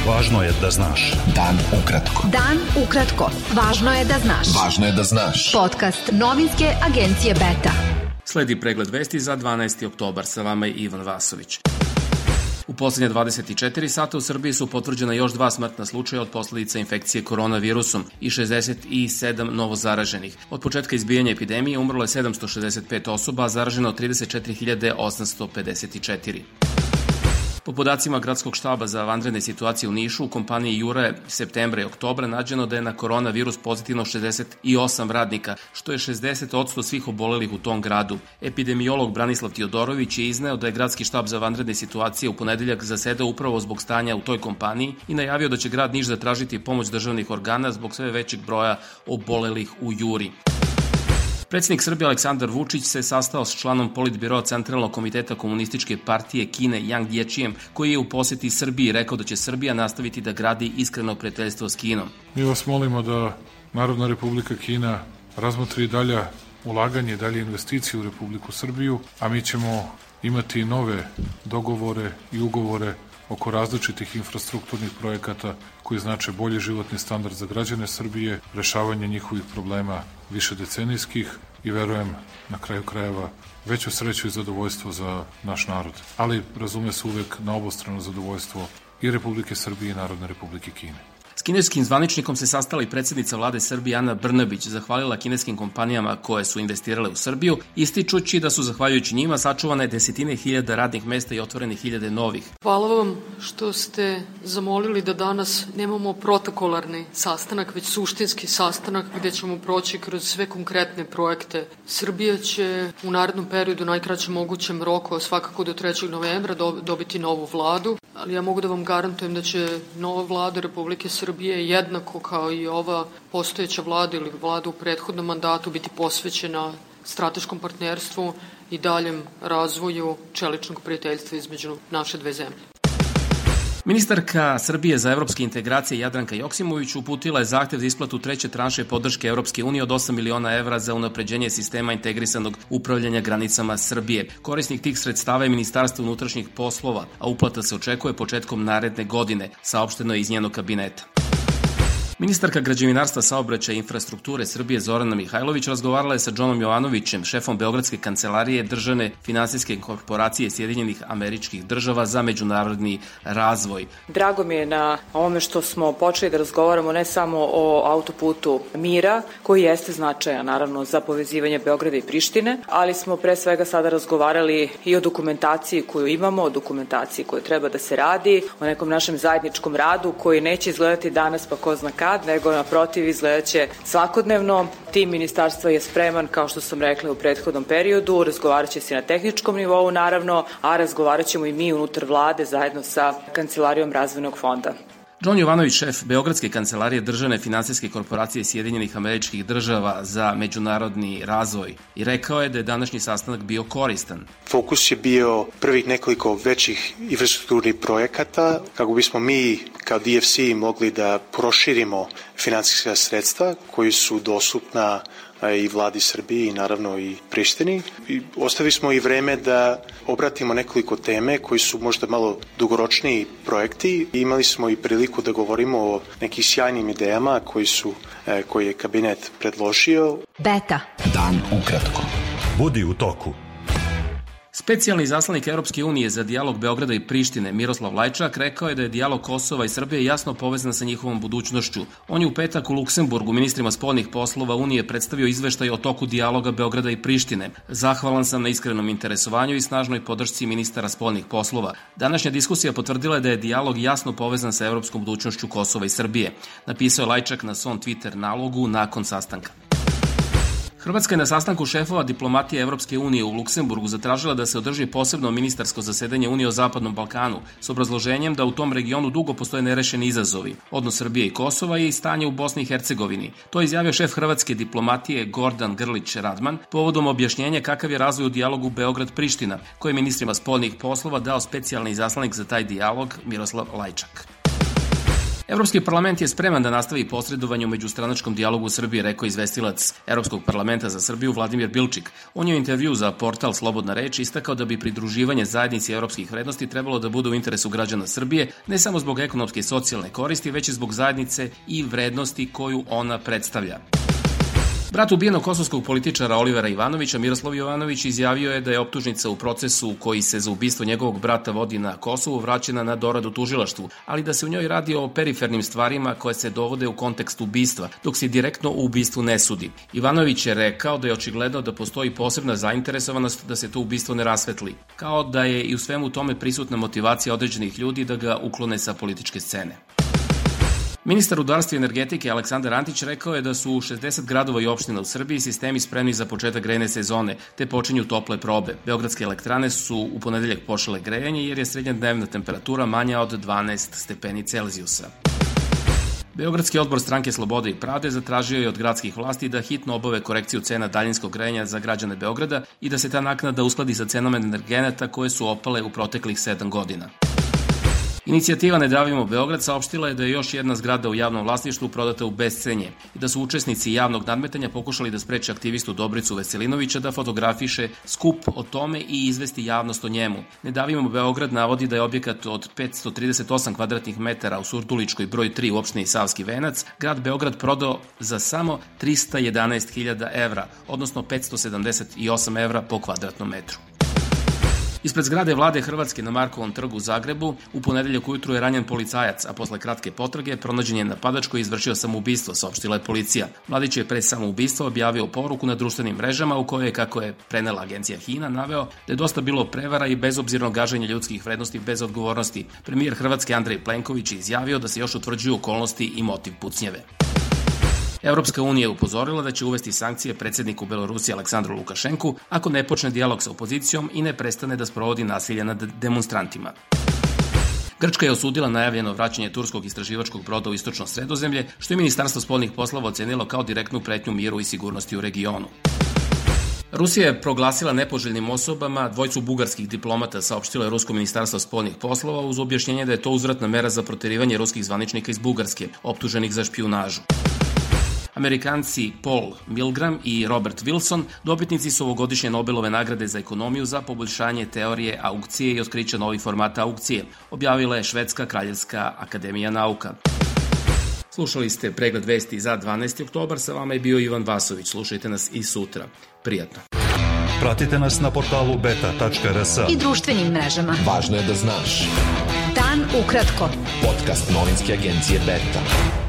Važno je da znaš. Dan ukratko. Dan ukratko. Važno je da znaš. Važno je da znaš. Podcast novinske agencije Beta. Sledi pregled vesti za 12. oktobar. Sa vama je Ivan Vasović. U poslednje 24 sata u Srbiji su potvrđena još dva smrtna slučaja od posledica infekcije koronavirusom i 67 novo zaraženih. Od početka izbijanja epidemije umrlo je 765 osoba, a zaraženo 34.854. Po podacima Gradskog štaba za vanredne situacije u Nišu, u kompaniji Jure septembra i oktobra nađeno da je na koronavirus pozitivno 68 radnika, što je 60% svih obolelih u tom gradu. Epidemiolog Branislav Tiodorović je izneo da je Gradski štab za vanredne situacije u ponedeljak zasedao upravo zbog stanja u toj kompaniji i najavio da će grad Niš zatražiti pomoć državnih organa zbog sve većeg broja obolelih u Juri. Predsednik Srbije Aleksandar Vučić se sastao s članom Politbiroa Centralnog komiteta komunističke partije Kine Yang Jiechijem, koji je u poseti Srbiji rekao da će Srbija nastaviti da gradi iskreno prijateljstvo s Kinom. Mi vas molimo da Narodna republika Kina razmotri dalja ulaganje, dalje investicije u Republiku Srbiju, a mi ćemo imati nove dogovore i ugovore oko različitih infrastrukturnih projekata koji znače bolji životni standard za građane Srbije, rešavanje njihovih problema više decenijskih i verujem na kraju krajeva veću sreću i zadovoljstvo za naš narod. Ali razume se uvek na obostrano zadovoljstvo i Republike Srbije i Narodne Republike Kine. S kineskim zvaničnikom se sastala i predsednica vlade Srbije Ana Brnabić, zahvalila kineskim kompanijama koje su investirale u Srbiju, ističući da su zahvaljujući njima sačuvane desetine hiljada radnih mesta i otvorene hiljade novih. Hvala vam što ste zamolili da danas nemamo protokolarni sastanak, već suštinski sastanak gde ćemo proći kroz sve konkretne projekte. Srbija će u narednom periodu, najkraćem mogućem roku, svakako do 3. novembra, dobiti novu vladu, ali ja mogu da vam garantujem da će nova vlada Republike Srbije Srbije jednako kao i ova postojeća vlada ili vlada u prethodnom mandatu biti posvećena strateškom partnerstvu i daljem razvoju čeličnog prijateljstva između naše dve zemlje. Ministarka Srbije za evropske integracije Jadranka Joksimović uputila je zahtev za isplatu treće tranše podrške Evropske unije od 8 miliona evra za unapređenje sistema integrisanog upravljanja granicama Srbije. Korisnik tih sredstava je Ministarstvo unutrašnjih poslova, a uplata se očekuje početkom naredne godine, saopšteno je iz njenog kabineta. Ministarka građevinarstva, saobraćaja i infrastrukture Srbije Zorana Mihajlović razgovarala je sa Johnom Jovanovićem, šefom Beogradske kancelarije državne finansijske korporacije Sjedinjenih američkih država za međunarodni razvoj. Drago mi je na ovome što smo počeli da razgovaramo ne samo o autoputu Mira, koji jeste značajan naravno za povezivanje Beograda i Prištine, ali smo pre svega sada razgovarali i o dokumentaciji koju imamo, o dokumentaciji koju treba da se radi, o nekom našem zajedničkom radu koji neće izgledati danas pa ko zna kada, rad, nego naprotiv izgledaće svakodnevno. Tim ministarstva je spreman, kao što sam rekla u prethodnom periodu, razgovarat će se na tehničkom nivou naravno, a razgovarat ćemo i mi unutar vlade zajedno sa Kancelarijom razvojnog fonda. John Jovanović, šef Beogradske kancelarije državne finansijske korporacije Sjedinjenih američkih država za međunarodni razvoj i rekao je da je današnji sastanak bio koristan. Fokus je bio prvih nekoliko većih infrastrukturnih projekata kako bismo mi kao DFC mogli da proširimo finansijska sredstva koji su dostupna i vladi Srbije i naravno i Prištini. I ostavili smo i vreme da obratimo nekoliko teme koji su možda malo dugoročniji projekti. Imali smo i priliku da govorimo o nekih sjajnim idejama koji su e, koji je kabinet predložio. Beta. Dan ukratko. Budi u toku. Specijalni zaslanik Europske unije za dijalog Beograda i Prištine Miroslav Lajčak rekao je da je dijalog Kosova i Srbije jasno povezan sa njihovom budućnošću. On je u petak u Luksemburgu ministrima spoljnih poslova Unije predstavio izveštaj o toku dijaloga Beograda i Prištine. Zahvalan sam na iskrenom interesovanju i snažnoj podršci ministara spoljnih poslova. Današnja diskusija potvrdila je da je dijalog jasno povezan sa evropskom budućnošću Kosova i Srbije. Napisao Lajčak na svom Twitter nalogu nakon sastanka. Hrvatska je na sastanku šefova diplomatije Evropske unije u Luksemburgu zatražila da se održi posebno ministarsko zasedanje Unije o Zapadnom Balkanu s obrazloženjem da u tom regionu dugo postoje nerešeni izazovi, odnos Srbije i Kosova i stanje u Bosni i Hercegovini. To je izjavio šef hrvatske diplomatije Gordan Grlić Radman povodom objašnjenja kakav je razvoj u dijalogu Beograd-Priština, koji je ministrima spoljnih poslova dao specijalni zaslanik za taj dijalog Miroslav Lajčak. Evropski parlament je spreman da nastavi posredovanje u međustranačkom dijalogu u Srbiji, rekao izvestilac Evropskog parlamenta za Srbiju Vladimir Bilčik. On je u intervju za portal Slobodna reč istakao da bi pridruživanje zajednici evropskih vrednosti trebalo da bude u interesu građana Srbije, ne samo zbog ekonomske i socijalne koristi, već i zbog zajednice i vrednosti koju ona predstavlja. Brat ubijenog kosovskog političara Olivera Ivanovića, Miroslav Jovanović, izjavio je da je optužnica u procesu koji se za ubistvo njegovog brata vodi na Kosovu vraćena na doradu tužilaštvu, ali da se u njoj radi o perifernim stvarima koje se dovode u kontekst ubistva, dok se direktno u ubistvu ne sudi. Ivanović je rekao da je očigledno da postoji posebna zainteresovanost da se to ubistvo ne rasvetli, kao da je i u svemu tome prisutna motivacija određenih ljudi da ga uklone sa političke scene. Ministar rudarstva i energetike Aleksandar Antić rekao je da su u 60 gradova i opština u Srbiji sistemi spremni za početak grejne sezone, te počinju tople probe. Beogradske elektrane su u ponedeljak počele grejanje jer je srednja dnevna temperatura manja od 12 stepeni Celzijusa. Beogradski odbor stranke Slobode i Pravde zatražio je od gradskih vlasti da hitno obave korekciju cena daljinskog grejanja za građane Beograda i da se ta naknada uskladi sa cenama energeneta koje su opale u proteklih 7 godina. Inicijativa Ne davimo Beograd saopštila je da je još jedna zgrada u javnom vlasništvu prodata u bescenje i da su učesnici javnog nadmetanja pokušali da spreče aktivistu Dobricu Veselinovića da fotografiše skup o tome i izvesti javnost o njemu. Ne davimo Beograd navodi da je objekat od 538 kvadratnih metara u Surduličkoj broj 3 u opštini Savski venac grad Beograd prodao za samo 311.000 evra, odnosno 578 evra po kvadratnom metru. Ispred zgrade vlade Hrvatske na Markovom trgu u Zagrebu u ponedeljak ujutru je ranjen policajac, a posle kratke potrage pronađen je napadač koji izvršio samoubistvo, saopštila je policija. Mladić je pre samoubistva objavio poruku na društvenim mrežama u kojoj, kako je prenela agencija HINA, naveo da je dosta bilo prevara i bezobzirno gaženje ljudskih vrednosti bez odgovornosti. Premijer Hrvatske Andrej Plenković je izjavio da se još utvrđuju okolnosti i motiv pucnjeve. Evropska unija je upozorila da će uvesti sankcije predsedniku Belorusije Aleksandru Lukašenku ako ne počne dijalog sa opozicijom i ne prestane da sprovodi nasilje nad demonstrantima. Grčka je osudila najavljeno vraćanje turskog istraživačkog broda u istočno sredozemlje, što je Ministarstvo spoljnih poslova ocenilo kao direktnu pretnju miru i sigurnosti u regionu. Rusija je proglasila nepoželjnim osobama dvojcu bugarskih diplomata, saopštilo je Rusko ministarstvo spoljnih poslova uz objašnjenje da je to uzvratna mera za proterivanje ruskih zvaničnika iz Bugarske, optuženih za špijunažu. Amerikanci Paul Milgram i Robert Wilson dobitnici su ovogodišnje Nobelove nagrade za ekonomiju za poboljšanje teorije aukcije i otkrića novih formata aukcije, objavila je Švedska kraljevska akademija nauka. Slušali ste pregled vesti za 12. oktobar, sa vama je bio Ivan Vasović. Slušajte nas i sutra. Prijatno. Pratite nas na portalu beta.rs i društvenim mrežama. Važno je da znaš. Dan ukratko. Podcast novinske agencije Beta.